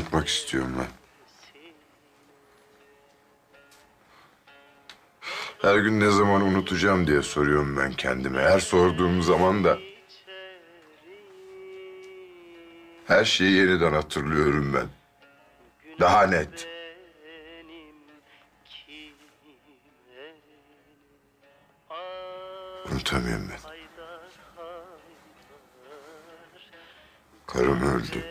unutmak istiyorum ben. Her gün ne zaman unutacağım diye soruyorum ben kendime. Her sorduğum zaman da her şeyi yeniden hatırlıyorum ben. Daha net. Unutamıyorum ben. Karım öldü.